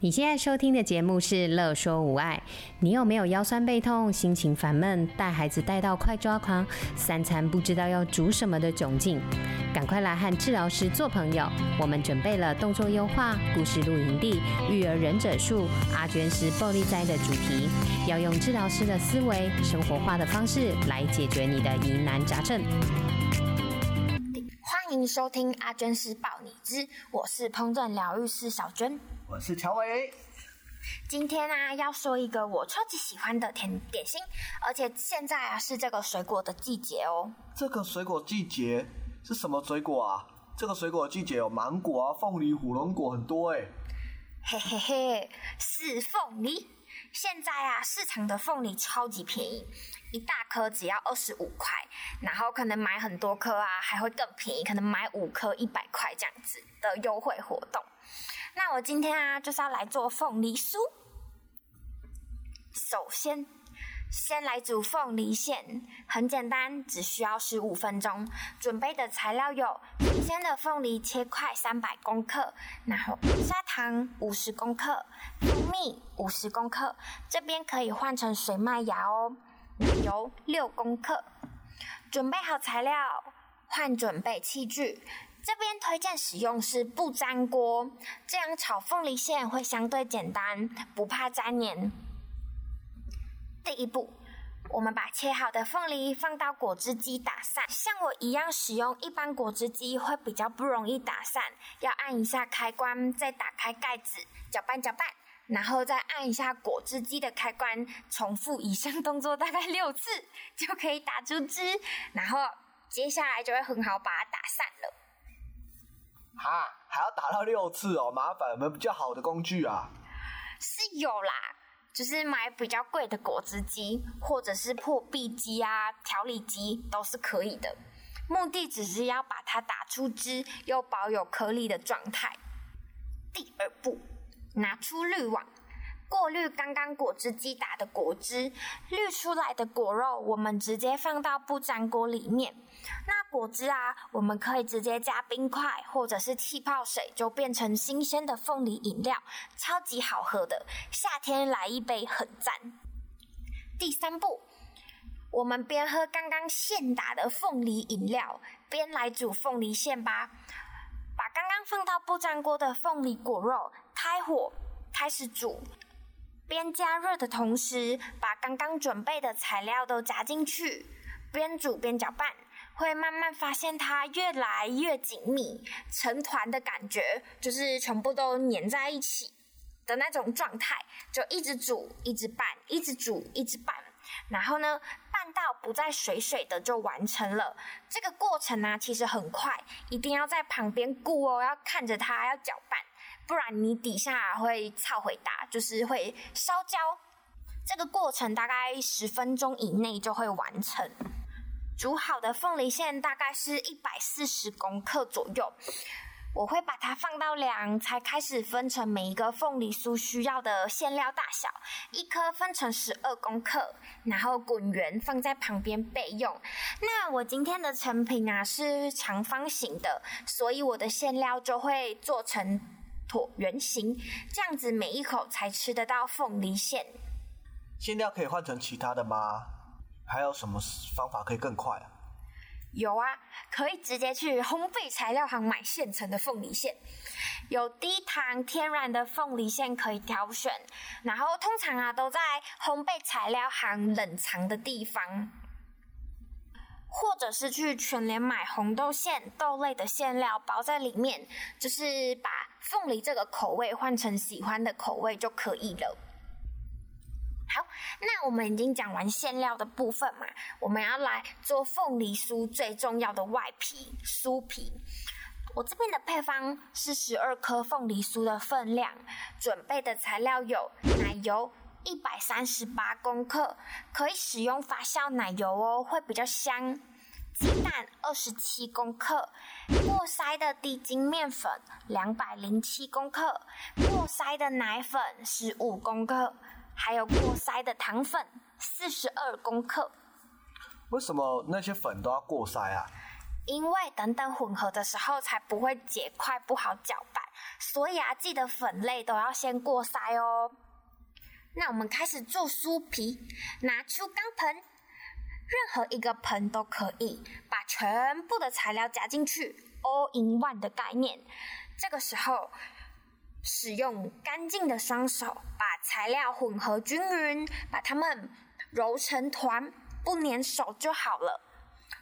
你现在收听的节目是《乐说无碍》。你有没有腰酸背痛、心情烦闷、带孩子带到快抓狂、三餐不知道要煮什么的窘境？赶快来和治疗师做朋友。我们准备了动作优化、故事露营地、育儿忍者术、阿娟师暴力灾的主题，要用治疗师的思维、生活化的方式来解决你的疑难杂症。欢迎收听阿娟师报你知，我是烹饪疗愈师小娟。我是乔伟，今天啊要说一个我超级喜欢的甜点心，而且现在啊是这个水果的季节哦。这个水果季节是什么水果啊？这个水果季节有芒果啊、凤梨、火龙果很多哎。嘿嘿嘿，是凤梨。现在啊市场的凤梨超级便宜，一大颗只要二十五块，然后可能买很多颗啊还会更便宜，可能买五颗一百块这样子的优惠活动。那我今天啊，就是要来做凤梨酥。首先，先来煮凤梨馅，很简单，只需要十五分钟。准备的材料有：鲜的凤梨切块三百公克，然后砂糖五十公克，蜂蜜五十公克，这边可以换成水麦芽哦。奶油六公克。准备好材料，换准备器具。这边推荐使用是不粘锅，这样炒凤梨馅会相对简单，不怕粘黏。第一步，我们把切好的凤梨放到果汁机打散。像我一样使用一般果汁机会比较不容易打散，要按一下开关，再打开盖子，搅拌搅拌，然后再按一下果汁机的开关，重复以上动作大概六次就可以打出汁，然后接下来就会很好把它打散了。哈，还要打到六次哦，麻烦有没有比较好的工具啊？是有啦，就是买比较贵的果汁机，或者是破壁机啊、调理机都是可以的。目的只是要把它打出汁，又保有颗粒的状态。第二步，拿出滤网。过滤刚刚果汁机打的果汁，滤出来的果肉，我们直接放到不粘锅里面。那果汁啊，我们可以直接加冰块或者是气泡水，就变成新鲜的凤梨饮料，超级好喝的。夏天来一杯很赞。第三步，我们边喝刚刚现打的凤梨饮料，边来煮凤梨馅吧。把刚刚放到不粘锅的凤梨果肉开火，开始煮。边加热的同时，把刚刚准备的材料都加进去，边煮边搅拌，会慢慢发现它越来越紧密，成团的感觉，就是全部都粘在一起的那种状态。就一直煮，一直拌，一直煮，一直拌，然后呢，拌到不再水水的就完成了。这个过程呢，其实很快，一定要在旁边顾哦，要看着它，要搅。不然你底下会超回答，就是会烧焦。这个过程大概十分钟以内就会完成。煮好的凤梨馅大概是一百四十公克左右，我会把它放到凉，才开始分成每一个凤梨酥需要的馅料大小。一颗分成十二公克，然后滚圆放在旁边备用。那我今天的成品啊是长方形的，所以我的馅料就会做成。椭圆形，这样子每一口才吃得到凤梨馅。馅料可以换成其他的吗？还有什么方法可以更快啊？有啊，可以直接去烘焙材料行买现成的凤梨馅，有低糖天然的凤梨馅可以挑选。然后通常啊都在烘焙材料行冷藏的地方。或者是去全联买红豆馅、豆类的馅料包在里面，就是把凤梨这个口味换成喜欢的口味就可以了。好，那我们已经讲完馅料的部分嘛，我们要来做凤梨酥最重要的外皮酥皮。我这边的配方是十二颗凤梨酥的分量，准备的材料有奶油。一百三十八公克，可以使用发酵奶油哦，会比较香。鸡蛋二十七公克，过筛的低筋面粉两百零七公克，过筛的奶粉十五公克，还有过筛的糖粉四十二公克。为什么那些粉都要过筛啊？因为等等混合的时候才不会结块，不好搅拌。所以啊，记得粉类都要先过筛哦。那我们开始做酥皮，拿出钢盆，任何一个盆都可以，把全部的材料加进去，all in one 的概念。这个时候，使用干净的双手把材料混合均匀，把它们揉成团，不粘手就好了。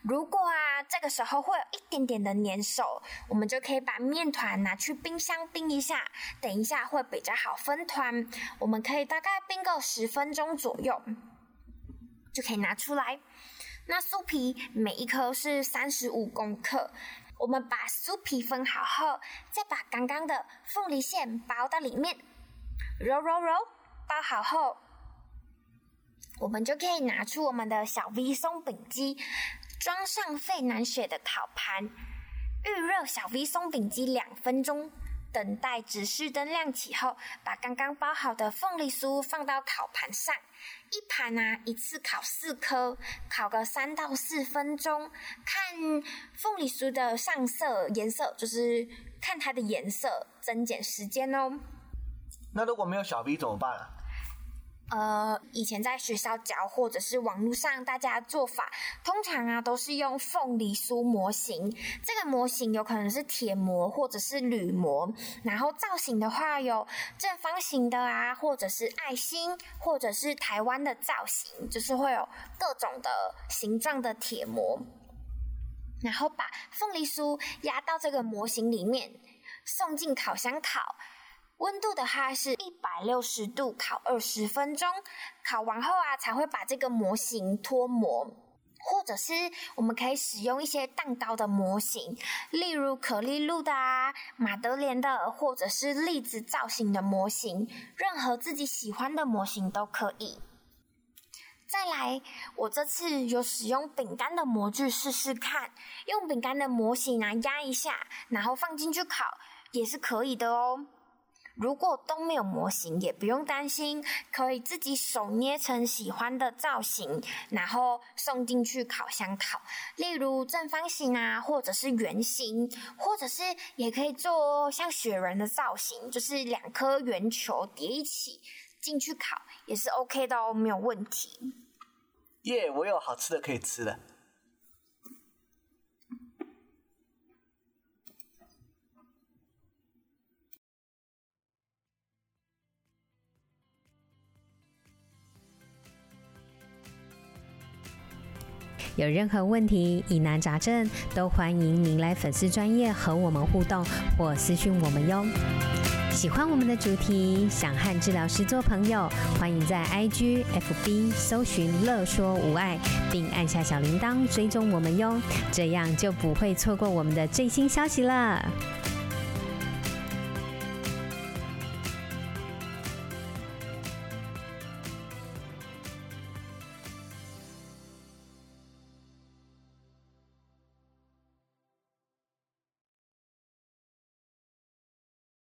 如果啊，这个时候会有一点点的粘手，我们就可以把面团拿去冰箱冰一下，等一下会比较好分团。我们可以大概冰个十分钟左右，就可以拿出来。那酥皮每一颗是三十五公克，我们把酥皮分好后，再把刚刚的凤梨馅包到里面，揉揉揉，包好后，我们就可以拿出我们的小 V 松饼机。装上费南雪的烤盘，预热小 V 松饼机两分钟，等待指示灯亮起后，把刚刚包好的凤梨酥放到烤盘上，一盘啊一次烤四颗，烤个三到四分钟，看凤梨酥的上色颜色，就是看它的颜色，增减时间哦。那如果没有小 V 怎么办？呃，以前在学校教或者是网络上大家做法，通常啊都是用凤梨酥模型。这个模型有可能是铁模或者是铝模，然后造型的话有正方形的啊，或者是爱心，或者是台湾的造型，就是会有各种的形状的铁模。然后把凤梨酥压到这个模型里面，送进烤箱烤。温度的话是一百六十度烤二十分钟，烤完后啊才会把这个模型脱模，或者是我们可以使用一些蛋糕的模型，例如可丽露的啊、马德莲的，或者是栗子造型的模型，任何自己喜欢的模型都可以。再来，我这次有使用饼干的模具试试看，用饼干的模型来压一下，然后放进去烤也是可以的哦。如果都没有模型，也不用担心，可以自己手捏成喜欢的造型，然后送进去烤箱烤。例如正方形啊，或者是圆形，或者是也可以做像雪人的造型，就是两颗圆球叠一起进去烤，也是 OK 的哦，没有问题。耶，我有好吃的可以吃了。有任何问题、疑难杂症，都欢迎您来粉丝专业和我们互动或私讯我们哟。喜欢我们的主题，想和治疗师做朋友，欢迎在 IG、FB 搜寻“乐说无碍”，并按下小铃铛追踪我们哟，这样就不会错过我们的最新消息了。